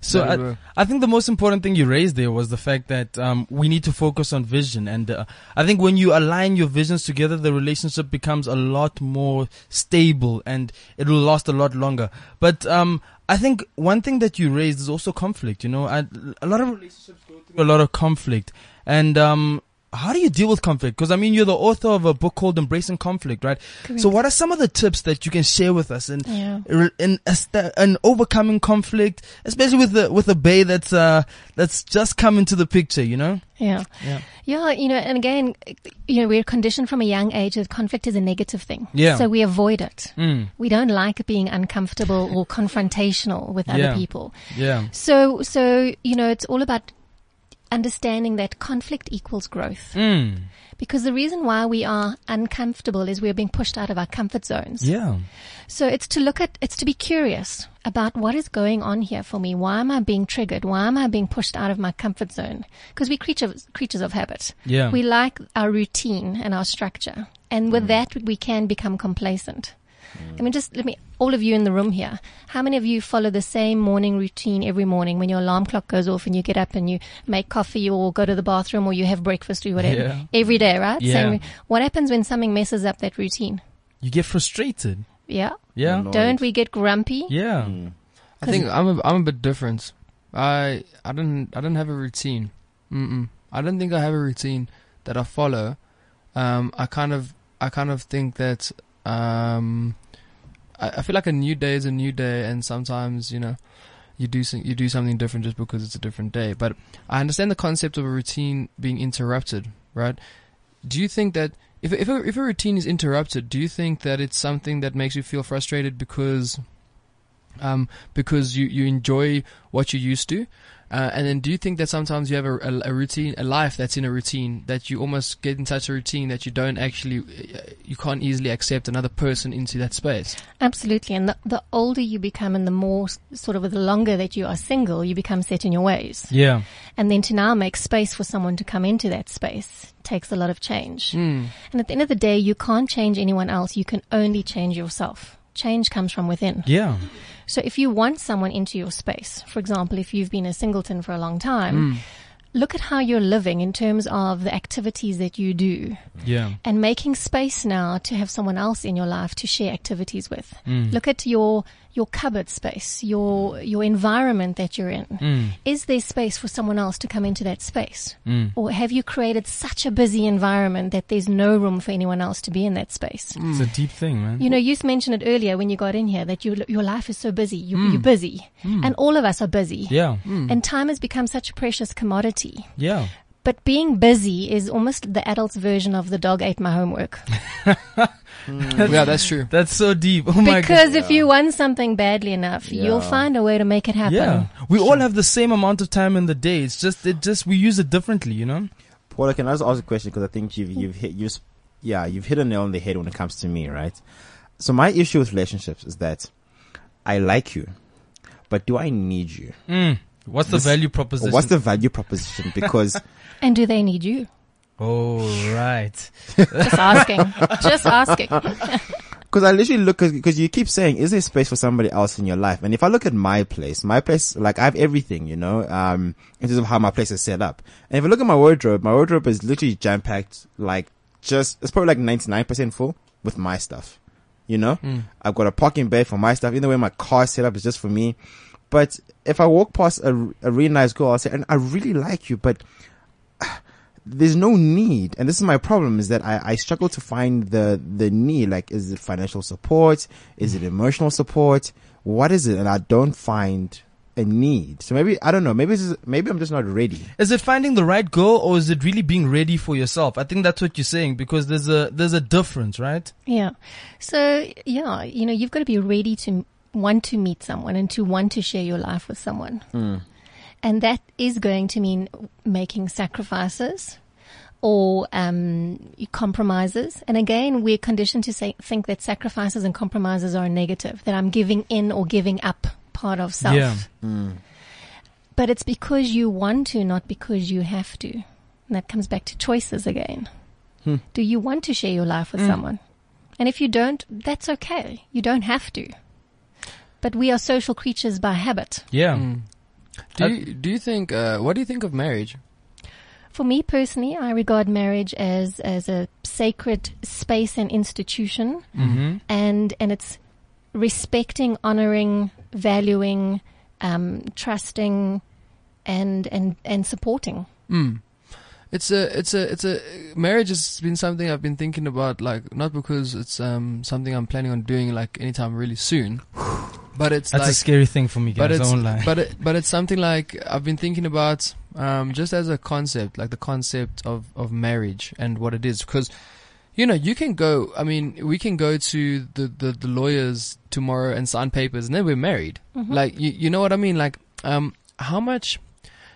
So I. I think the most important thing you raised there was the fact that um, we need to focus on vision, and uh, I think when you align your visions together, the relationship becomes a lot more stable and it will last a lot longer. But um, I think one thing that you raised is also conflict. You know, I, a lot of relationships go through a lot of conflict, and um, how do you deal with conflict? Because I mean, you're the author of a book called Embracing Conflict, right? Correct. So, what are some of the tips that you can share with us in Yeah. in, in, in overcoming conflict, especially with the with a bay that's uh that's just come into the picture? You know? Yeah. Yeah. Yeah, you know, and again, you know, we're conditioned from a young age that conflict is a negative thing. Yeah. So we avoid it. Mm. We don't like being uncomfortable or confrontational with other Yeah. people. Yeah. So, so, you know, it's all about understanding that conflict equals growth. Mm. Because the reason why we are uncomfortable is we're being pushed out of our comfort zones. Yeah. So it's to look at, it's to be curious about what is going on here for me. Why am I being triggered? Why am I being pushed out of my comfort zone? Because we creatures, creatures of habit. Yeah. We like our routine and our structure. And with that, we can become complacent. I mean, just let me, all of you in the room here, how many of you follow the same morning routine every morning when your alarm clock goes off and you get up and you make coffee or go to the bathroom or you have breakfast or whatever? Yeah. Every day, right? Yeah. Same. What happens when something messes up that routine? You get frustrated. Yeah. Yeah. Don't we get grumpy? Yeah. I think I'm a, I'm a bit different. I I don't I don't have a routine. Mm-mm. I don't think I have a routine that I follow. Um, I kind of I kind of think that um, I, I feel like a new day is a new day, and sometimes you know you do some, you do something different just because it's a different day. But I understand the concept of a routine being interrupted, right? Do you think that if if a, if a routine is interrupted, do you think that it's something that makes you feel frustrated because um, because you, you enjoy what you used to. Uh, and then do you think that sometimes you have a, a, a routine, a life that's in a routine that you almost get in such a routine that you don't actually, uh, you can't easily accept another person into that space? Absolutely. And the, the older you become and the more sort of the longer that you are single, you become set in your ways. Yeah. And then to now make space for someone to come into that space takes a lot of change. Mm. And at the end of the day, you can't change anyone else. You can only change yourself. Change comes from within. Yeah. So if you want someone into your space, for example, if you've been a singleton for a long time, Mm. look at how you're living in terms of the activities that you do Yeah. and making space now to have someone else in your life to share activities with. Mm. Look at your your cupboard space, your your environment that you're in. Mm. Is there space for someone else to come into that space? Mm. Or have you created such a busy environment that there's no room for anyone else to be in that space? It's a deep thing, man. You know, you mentioned it earlier when you got in here that you, your life is so busy. You, Mm. You're busy. Mm. And all of us are busy. Yeah. Mm. And time has become such a precious commodity. Yeah. But being busy is almost the adult's version of the dog ate my homework. yeah, that's true. That's so deep. Oh my because god. if you want something badly enough, you'll find a way to make it happen. Yeah. We all have the same amount of time in the day. It's just it just we use it differently, you know? Paula, can I just ask a question? Because I think you've you've hit you, yeah, you've hit a nail on the head when it comes to me, right? So my issue with relationships is that I like you, but do I need you? Mm. What's the This- value proposition? What's the value proposition? Because And do they need you? Oh right. Just asking. Just asking. Because I literally look, because you keep saying, is there space for somebody else in your life? And if I look at my place, my place, like I have everything, you know, um, in terms of how my place is set up. And if I look at my wardrobe, my wardrobe is literally jam packed, like just, it's probably like 99% full with my stuff. You know, Mm. I've got a parking bay for my stuff. Even the way my car is set up is just for me. But if I walk past a, a really nice girl, I'll say, and I really like you, but there's no need. And this is my problem is that I, I struggle to find the, the need. Like, is it financial support? Is it emotional support? What is it? And I don't find a need. So maybe, I don't know. Maybe it's just, maybe I'm just not ready. Is it finding the right girl or is it really being ready for yourself? I think that's what you're saying because there's a there's a difference, right? Yeah. So, yeah, you know, you've got to be ready to want to meet someone and to want to share your life with someone. And that is going to mean making sacrifices or um, compromises. And again, we're conditioned to say, think that sacrifices and compromises are negative, that I'm giving in or giving up part of self. Yeah. But it's because you want to, not because you have to. And that comes back to choices again. Hmm. Do you want to share your life with Mm. someone? And if you don't, that's okay. You don't have to. But we are social creatures by habit. Yeah. Mm. Do you, do you think, uh, what do you think of marriage? For me personally, I regard marriage as, as a sacred space and institution. Mm-hmm. And, and it's respecting, honoring, valuing, um, trusting, and, and, and supporting. Mm. It's a, it's a, it's a, marriage has been something I've been thinking about, like, not because it's, um, something I'm planning on doing, like, anytime really soon. But it's That's like, a scary thing for me, but guys. I it's, won't lie. but it, but it's something like I've been thinking about, um, just as a concept, like the concept of, of marriage and what it is. Because, you know, you can go, I mean, we can go to the, the, the lawyers tomorrow and sign papers and then we're married. Mhm. Like, you, you know what I mean? Like, um, how much,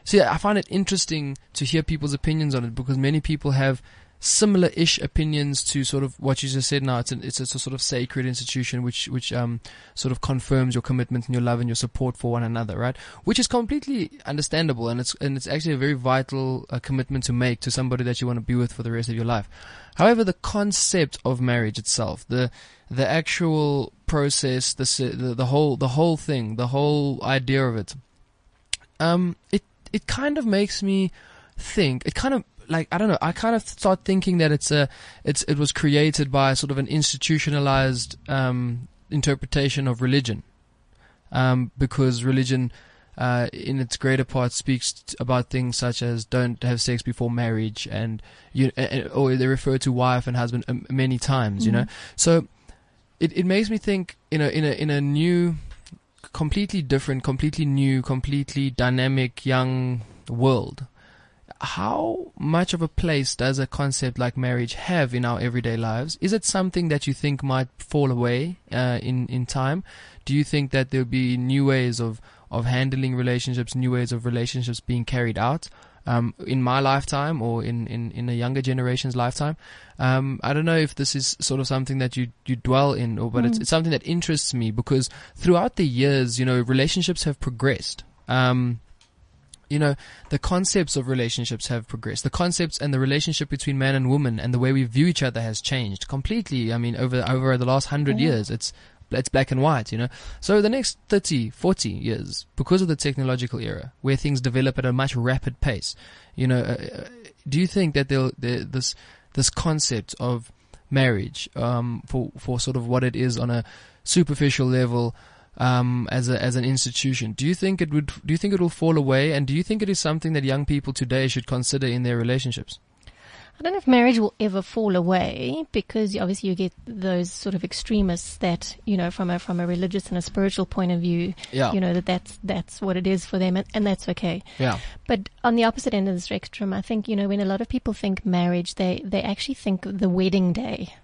see, I find it interesting to hear people's opinions on it because many people have similar-ish opinions to sort of what you just said now. It's, an, it's a sort of sacred institution which, which, um, sort of confirms your commitment and your love and your support for one another, right? Which is completely understandable and it's, and it's actually a very vital uh, commitment to make to somebody that you want to be with for the rest of your life. However, the concept of marriage itself, the, the actual process, the, the, the whole, the whole thing, the whole idea of it, um, it, it kind of makes me think, it kind of, like I don't know. I kind of start thinking that it's a, it's it was created by sort of an institutionalized um, interpretation of religion, um, because religion, uh, in its greater part, speaks t- about things such as don't have sex before marriage, and you, uh, or they refer to wife and husband um, many times. You know, Mhm. so it it makes me think in a in a in a new, completely different, completely new, completely dynamic young world how much of a place does a concept like marriage have in our everyday lives? Is it something that you think might fall away uh, in in time? Do you think that there'll be new ways of of handling relationships, new ways of relationships being carried out? Um, in my lifetime or in, in, in a younger generation's lifetime. Um, I don't know if this is sort of something that you, you dwell in or, but it's, Mm. it's something that interests me because throughout the years, you know, relationships have progressed. Um, you know, the concepts of relationships have progressed. The concepts and the relationship between man and woman and the way we view each other has changed completely. I mean, over, over the last hundred Yeah. years, it's, it's black and white, you know. So the next 30, 40 years, because of the technological era, where things develop at a much rapid pace, you know, uh, uh, do you think that there, this, this concept of marriage, um, for, for sort of what it is on a superficial level, um, as a as an institution. Do you think it would? Do you think it will fall away? And do you think it is something that young people today should consider in their relationships? I don't know if marriage will ever fall away because obviously you get those sort of extremists that you know from a from a religious and a spiritual point of view, Yeah. you know that that's that's what it is for them, and, and that's okay. Yeah. But on the opposite end of the spectrum, I think you know when a lot of people think marriage, they they actually think the wedding day.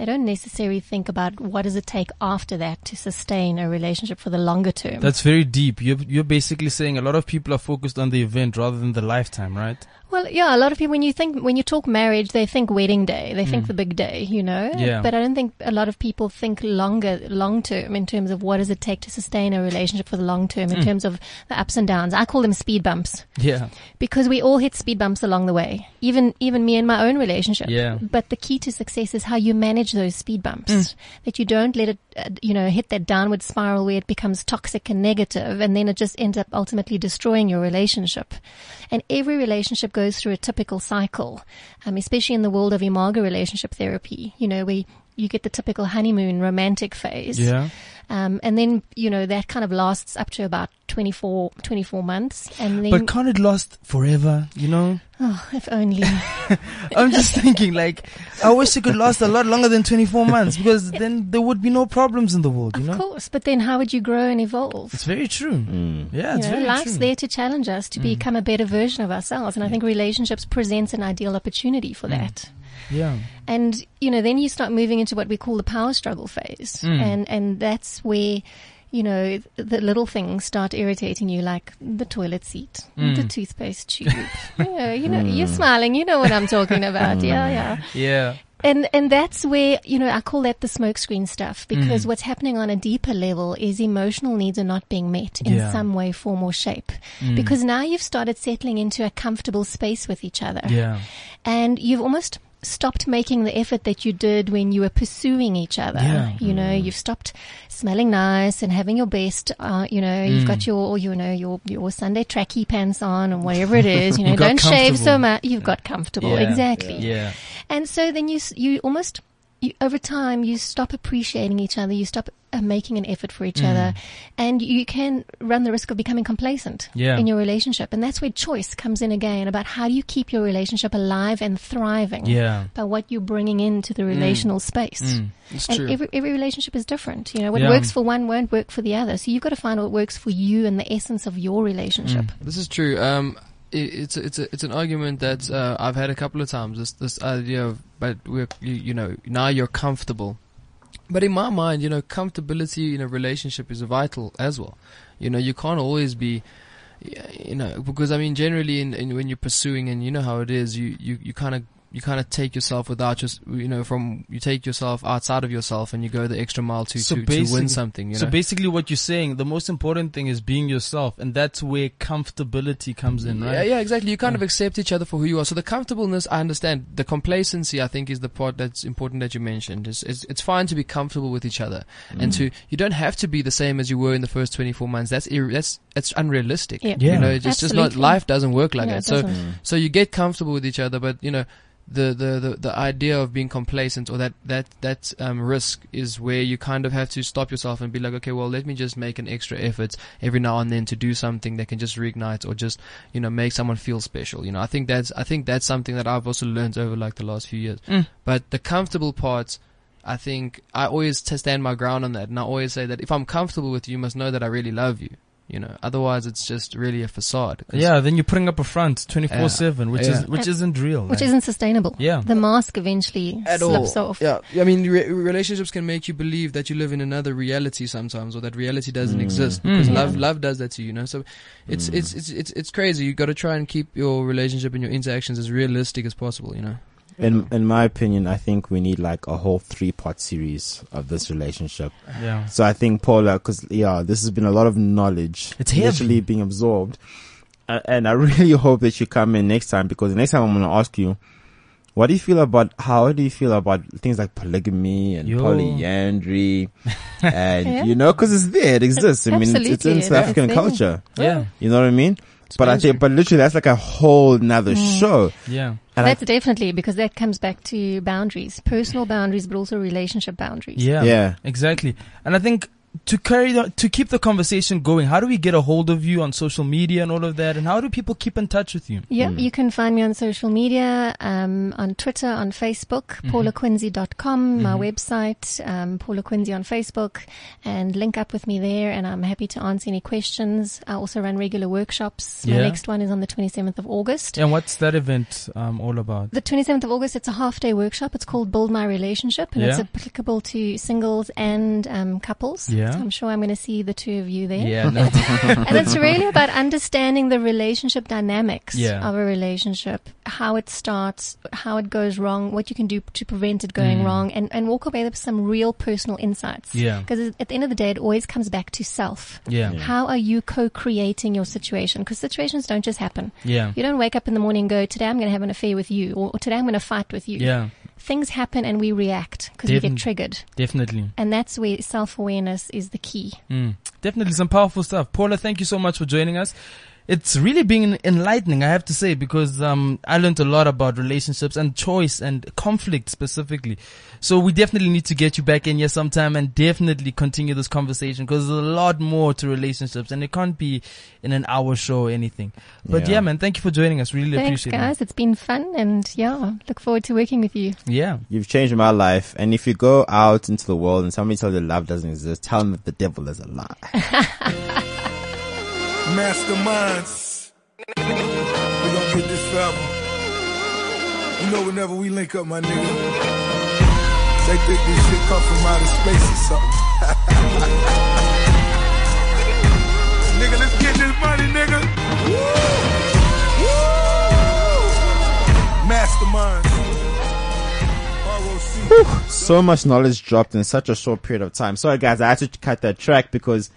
They don't necessarily think about what does it take after that to sustain a relationship for the longer term. That's very deep. You're, you're basically saying a lot of people are focused on the event rather than the lifetime, right? Well, yeah, a lot of people when you think when you talk marriage, they think wedding day, they think Mm. the big day, you know. Yeah. But I don't think a lot of people think longer, long term in terms of what does it take to sustain a relationship for the long term in Mm. terms of the ups and downs. I call them speed bumps Yeah. because we all hit speed bumps along the way. Even even me in my own relationship. Yeah. But the key to success is how you manage those speed bumps. Mm. That you don't let it, uh, you know, hit that downward spiral where it becomes toxic and negative, and then it just ends up ultimately destroying your relationship. And every relationship goes through a typical cycle, um, especially in the world of imago relationship therapy. You know, where you get the typical honeymoon romantic phase. Yeah. Um, and then, you know, that kind of lasts up to about 24, 24 months. And then, But can't it last forever, you know? oh, if only. I'm just thinking, like, I wish it could last a lot longer than 24 months because then there would be no problems in the world, you Of know? course, but then how would you grow and evolve? It's very true. Yeah, You know, very life's true. there to challenge us to Mm. become a better version of ourselves, and I think relationships presents an ideal opportunity for that. Yeah. And you know, then you start moving into what we call the power struggle phase, Mm. and and that's where. You know, the little things start irritating you, like the toilet seat, Mm. the toothpaste tube. you know, you know, you're smiling. You know what I'm talking about. Yeah, yeah. Yeah. And and that's where you know I call that the smokescreen stuff because Mm. what's happening on a deeper level is emotional needs are not being met in Yeah. some way, form, or shape. Mm. Because now you've started settling into a comfortable space with each other, Yeah. and you've almost stopped making the effort that you did when you were pursuing each other. Yeah. You know, you've stopped smelling nice and having your best. Uh, you know, you've Mm. got your you know your your Sunday tracky pants on and whatever it is. You know, don't shave so much. You've got comfortable. Yeah. Exactly. Yeah. And so then you you almost you, over time you stop appreciating each other. You stop uh, making an effort for each Mm. other, and you can run the risk of becoming complacent Yeah. in your relationship. And that's where choice comes in again about how do you keep your relationship alive and thriving Yeah. by what you're bringing into the relational space. Mm. It's and true. every every relationship is different. You know, what Yeah. works for one won't work for the other. So you've got to find what works for you and the essence of your relationship. Mm. This is true. Um, it, it's it's a, it's an argument that uh, I've had a couple of times. This this idea of, but we're you, you know now you're comfortable. But in my mind, you know, comfortability in a relationship is vital as well. You know, you can't always be, you know, because I mean, generally, in, in when you're pursuing, and you know how it is, you you you kind of you kind of take yourself without just you know from you take yourself outside of yourself and you go the extra mile to So to, to win something. You so basically, what you're saying, the most important thing is being yourself, and that's where comfortability comes in, right? Yeah, yeah, exactly. You kind of accept each other for who you are. So the comfortableness, I understand. The complacency, I think, is the part that's important that you mentioned. It's, it's, it's fine to be comfortable with each other, and Mm. to you don't have to be the same as you were in the first 24 months. That's ir- that's it's unrealistic. Yeah. Yeah. You know, it's just, just not Absolutely. life doesn't work like No, that. So doesn't. so you get comfortable with each other, but you know. The, the, the, the idea of being complacent or that, that, that um, risk is where you kind of have to stop yourself and be like, okay, well, let me just make an extra effort every now and then to do something that can just reignite or just, you know, make someone feel special. You know, I think that's, I think that's something that I've also learned over like the last few years. Mm. But the comfortable parts, I think I always stand my ground on that. And I always say that if I'm comfortable with you, you must know that I really love you. You know, otherwise it's just really a facade. Yeah, then you're putting up a front 24 7, which Yeah. is which isn't real. Which like. isn't sustainable. Yeah. The mask eventually at slips all. off. Yeah, I mean, re- relationships can make you believe that you live in another reality sometimes, or that reality doesn't Mm. exist because Mm. love, love does that to you. You know, so it's Mm. it's it's it's it's crazy. You've got to try and keep your relationship and your interactions as realistic as possible. You know. In in my opinion, I think we need like a whole three part series of this relationship. yeah. So I think Paula, because yeah, this has been a lot of knowledge, It's heavy. literally being absorbed, uh, and I really hope that you come in next time because the next time I'm going to ask you, what do you feel about how do you feel about things like polygamy and Yo. polyandry, and Yeah. you know, because it's there, it exists. I mean, it's, it's in South African there. culture. Yeah. You know what I mean? But I think, but literally, that's like a whole nother Mm. show. Yeah. And I, That's definitely because that comes back to boundaries, personal boundaries, but also relationship boundaries. Yeah. Yeah. Exactly. And I think to carry the, to keep the conversation going, how do we get a hold of you on social media and all of that? And how do people keep in touch with you? Yep, you can find me on social media, um, on Twitter, on Facebook, Mm-hmm. paulaquinsee.com, my website, um, Paula Quinsee on Facebook, and link up with me there, and I'm happy to answer any questions. I also run regular workshops. My next one is on the 27th of August. And what's that event um, all about? The 27th of August, it's a half day workshop. It's called Build My Relationship, and it's applicable to singles and um, couples. Yeah. So I'm sure I'm going to see the two of you there. Yeah, no. and it's really about understanding the relationship dynamics Yeah. of a relationship, how it starts, how it goes wrong, what you can do to prevent it going Mm. wrong, and, and walk away with some real personal insights. Yeah. Because at the end of the day, it always comes back to self. Yeah. Yeah. How are you co-creating your situation? Because situations don't just happen. Yeah. You don't wake up in the morning and go, today I'm going to have an affair with you, or, or today I'm going to fight with you. Yeah. Things happen and we react because we get triggered. Definitely. And that's where self-awareness is the key. Mm. Definitely some powerful stuff. Paula, thank you so much for joining us. It's really been enlightening, I have to say, because um, I learned a lot about relationships and choice and conflict specifically. So we definitely need to get you back in here sometime and definitely continue this conversation because there's a lot more to relationships and it can't be in an hour show or anything. But yeah, Yeah. man, thank you for joining us. Really appreciate it. Thanks, appreciate guys. It's been fun, and yeah, look forward to working with you. Yeah. You've changed my life. And if you go out into the world and somebody tells you love doesn't exist, tell them that the devil is a lie. Masterminds. We're gonna get this forever. You know, whenever we link up, my nigga, they think this shit come from outer space or something. nigga, let's get this money, nigga. Woo! Woo! ROC. so much knowledge dropped in such a short period of time. Sorry guys, I had to cut that track because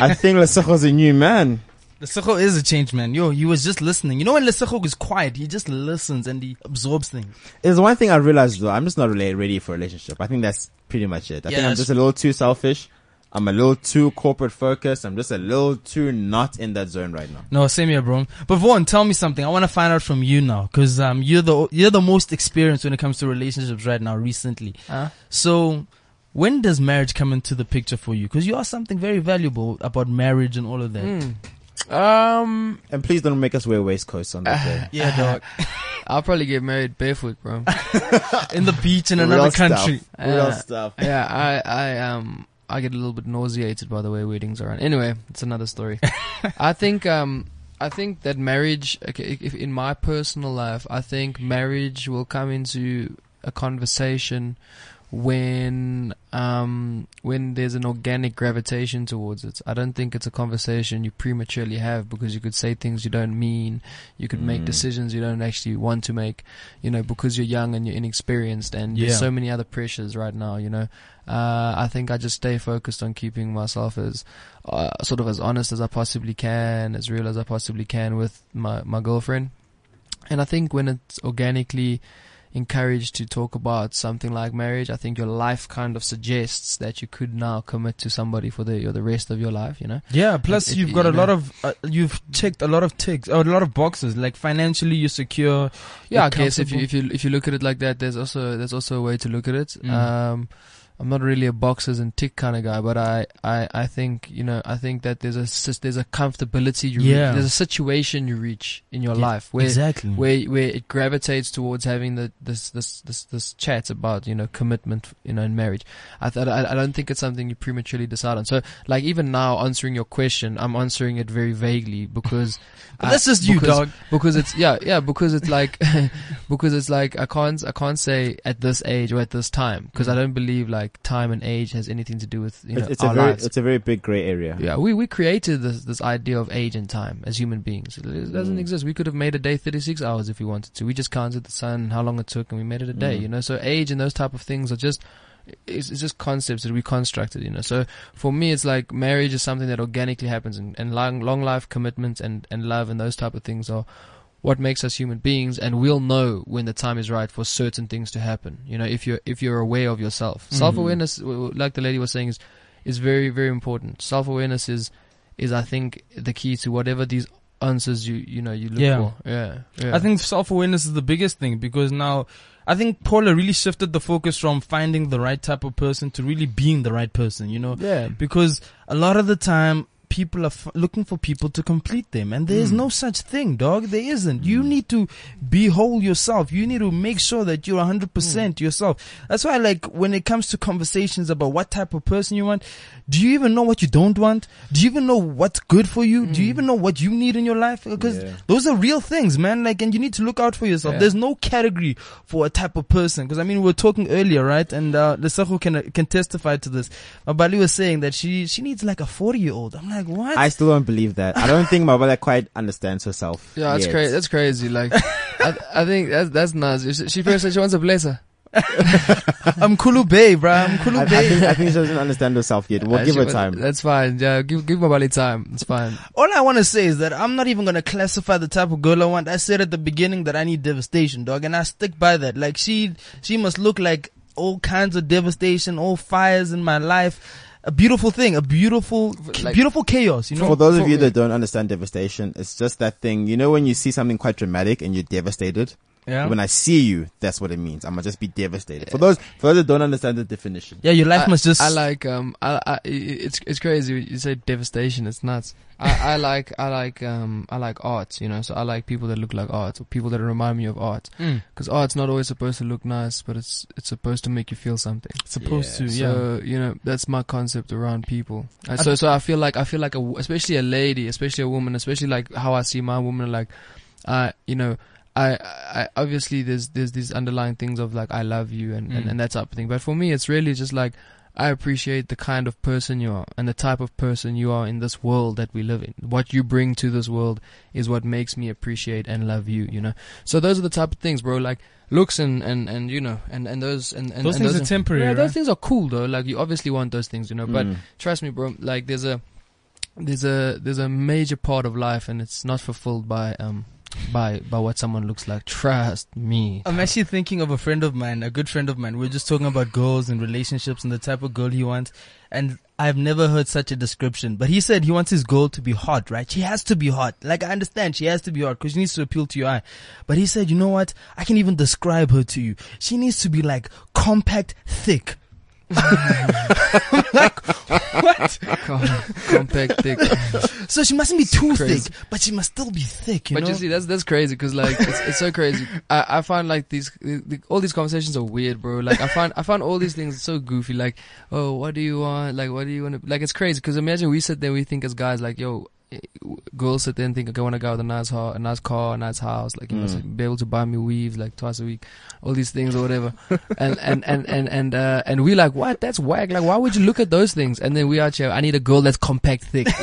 I think Lesego's a new man. Lesego is a change man. Yo, he was just listening. You know when Lesego is quiet, he just listens and he absorbs things. There's one thing I realized though, I'm just not really ready for a relationship. I think that's pretty much it. I Yeah, think I'm just a little too selfish. I'm a little too corporate focused. I'm just a little too not in that zone right now. No, same here, bro. But Vaughn, tell me something. I want to find out from you now, because um, you're the you're the most experienced when it comes to relationships right now. Recently, Huh? so when does marriage come into the picture for you? Because you are something very valuable about marriage and all of that. Hmm. Um, And please don't make us wear waistcoats on that day. Yeah, dog. I'll probably get married barefoot, bro. In the beach in Real another stuff. country. Real Uh, stuff. Yeah, I, I, um, I get a little bit nauseated by the way weddings are run. Anyway, it's another story. I think, um, I think that marriage, okay, if in my personal life, I think marriage will come into a conversation when um when there's an organic gravitation towards it. I don't think it's a conversation you prematurely have because you could say things you don't mean, you could make Mm. decisions you don't actually want to make, you know, because you're young and you're inexperienced and Yeah. there's so many other pressures right now, you know. Uh I think I just stay focused on keeping myself as uh, sort of as honest as I possibly can, as real as I possibly can with my my girlfriend. And I think when it's organically encouraged to talk about something like marriage, I think your life kind of suggests that you could now commit to somebody for the the rest of your life. You know. Yeah. Plus, It- it- you've got you a know. lot of uh, you've ticked a lot of ticks, a lot of boxes. Like financially, you're secure. Yeah, I guess if you if you if you look at it like that, there's also there's also a way to look at it. Mm. Um, I'm not really a boxes and tick kind of guy, but I, I, I think you know I think that there's a there's a comfortability you Yeah. reach, there's a situation you reach in your Yeah, life where exactly. where where it gravitates towards having the this this this this chat about you know commitment you know in marriage. I thought I, I don't think it's something you prematurely decide on. So like even now answering your question, I'm answering it very vaguely because But that's just you, because- dog. Because it's yeah yeah because it's like because it's like I can't I can't say at this age or at this time because I don't believe like time and age has anything to do with you know It's, it's our a very, lives. it's a very big gray area. Yeah, we, we created this this idea of age and time as human beings. It doesn't Mm. exist. We could have made a day 36 hours if we wanted to. We just counted the sun, and how long it took, and we made it a day. Mm. You know, so age and those type of things are just it's, it's just concepts that we constructed. You know, so for me, it's like marriage is something that organically happens, and, and long long life commitments and and love and those type of things are what makes us human beings and we'll know when the time is right for certain things to happen you know if you're if you're aware of yourself Mhm. self-awareness like the lady was saying is is very very important self-awareness is is i think the key to whatever these answers you you know you look Yeah. for yeah, yeah. I think self awareness is the biggest thing because now I think Paula really shifted the focus from finding the right type of person to really being the right person, you know? Yeah. Because a lot of the time, people are f- looking for people to complete them and there is Mm. no such thing dog. There isn't. You need to be whole yourself. You need to make sure that you're 100% yourself. That's why like when it comes to conversations about what type of person you want do you even know what you don't want? Do you even know what's good for you? Do you even know what you need in your life? Because Yeah. those are real things man. Like and you need to look out for yourself. Yeah. there's no category for a type of person. Because i mean we were talking earlier right? And uh Lesego can can testify to this. Mabali was saying that she she needs like a 40 year old i'm like what I still don't believe that. I don't think Mabala quite understands herself. Yeah, that's yet. crazy. That's crazy. Like, I, I think that's that's nuts. She- She first said she wants a blazer. I'm Kulu Bay, bro. I'm Kulu I, I think, I think she doesn't understand herself yet. We'll Uh, give she her time. That's fine. Yeah, give give Mabali time. It's fine. All I want to say is that I'm not even going to classify the type of girl I want. I said at the beginning that I need devastation, dog, and I stick by that. Like she, she must look like all kinds of devastation, all fires in my life. A beautiful thing, a beautiful, Like- beautiful chaos, you know? For those of you that don't understand devastation, it's just that thing. You know when you see something quite dramatic and you're devastated? Yeah. When I see you, that's what it means. I'm gonna just be devastated. For those, for those that don't understand the definition. yeah, your life I, must just. I like um. I, I it's it's crazy. You say devastation. It's nuts. I, I like I like um I like art. You know, so I like people that look like art or people that remind me of art. Mm. Because art's not always supposed to look nice, but it's it's supposed to make you feel something. It's supposed Yeah. to, yeah. So you know that's my concept around people. So so I feel like I feel like a w especially a lady, especially a woman, especially like how I see my woman. Like, uh, you know, I, I obviously there's there's these underlying things of like I love you and, and Mm. and that type of thing. But for me, it's really just like I appreciate the kind of person you are and the type of person you are in this world that we live in. What you bring to this world is what makes me appreciate and love you. You know. So those are the type of things, bro. Like looks and and and you know and and those and, and Those and things are temporary, Yeah, those things are cool though. Like you obviously want those things, you know. But Mm. trust me, bro. Like there's a there's a there's a major part of life, and it's not fulfilled by um by by what someone looks like. Trust me. I'm actually thinking of a friend of mine, a good friend of mine. We are just talking about girls and relationships and the type of girl he wants. And I've never heard such a description. But he said he wants his girl to be hot, right? She has to be hot. Like I understand she has to be hot because she needs to appeal to your eye. But he said, you know what? I can even describe her to you. She needs to be like compact, thick. Like, what? Com- compact thick. So she mustn't be too Crazy. thick, but she must still be thick, you know. but know? you see, that's that's crazy because like it's, it's so crazy. I, I find like these the, the, all these conversations are weird, bro. Like I find I find all these things so goofy. Like, oh, what do you want? Like, what do you want to? Like, it's crazy because imagine we sit there, we think as guys like, yo. Girls sit there and think, okay, I want a guy with a nice car, a nice car, a nice house, like you must Mm. be able to buy me weaves like twice a week, all these things or whatever. and and and and and uh, and we like, what? That's whack. Like, why would you look at those things? And then we are here. I need a girl that's compact, thick.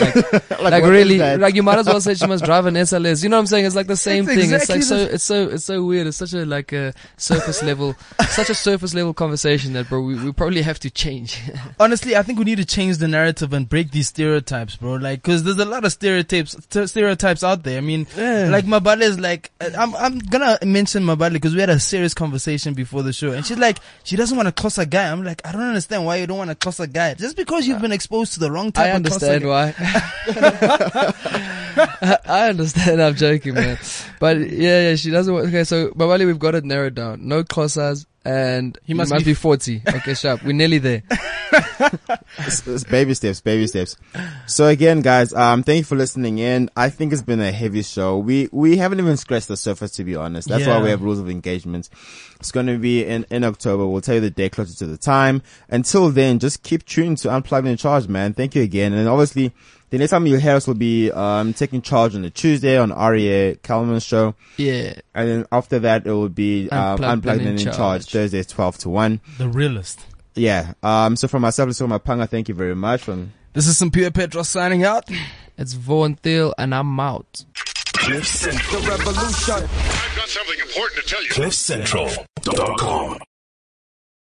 Like, like, is really, like you might as well say she must drive an SLS. You know what I'm saying? It's like the same It's thing. exactly it's like so, it's so, it's so weird. It's such a like a surface level, such a surface level conversation that, bro, we, we probably have to change. honestly, I think we need to change the narrative and break these stereotypes, bro. Like, cause there's a lot of stereotypes, st- stereotypes out there. I mean, like my Mabale is like, I'm, I'm gonna mention my Mabale because we had a serious conversation before the show and she's like, she doesn't want to Xhosa guy. I'm like, I don't understand why you don't want to Xhosa guy. Just because you've been exposed to the wrong type I understand why. I understand. I'm joking, man. But yeah, yeah, she doesn't. Want, okay, so Babali, we've got it narrowed down. No Kosas, and he must, be be 40. Okay, sharp. We're nearly there. it's, it's baby steps, baby steps. So again, guys, um, thank you for listening in. I think it's been a heavy show. We we haven't even scratched the surface, to be honest. That's why we have rules of engagement. It's going to be in in October. We'll tell you the day closer to the time. Until then, just keep tuned to Unplugged and Charge, man. Thank you again, and obviously. The next time you hear us will be um, taking charge on a Tuesday on REA Kalman's show. Yeah. And then after that, it will be um, Unplugged Unplugged, and and in in charge. Charge. Thursdays, 12 to 1. The realist. Yeah. Um, so from myself, so my panga, thank you very much. From This is Simpiwe Petros signing out. It's Vaughan Thiel, and I'm out. Cliff Central. The revolution. I've got something important to tell you. CliffCentral.com.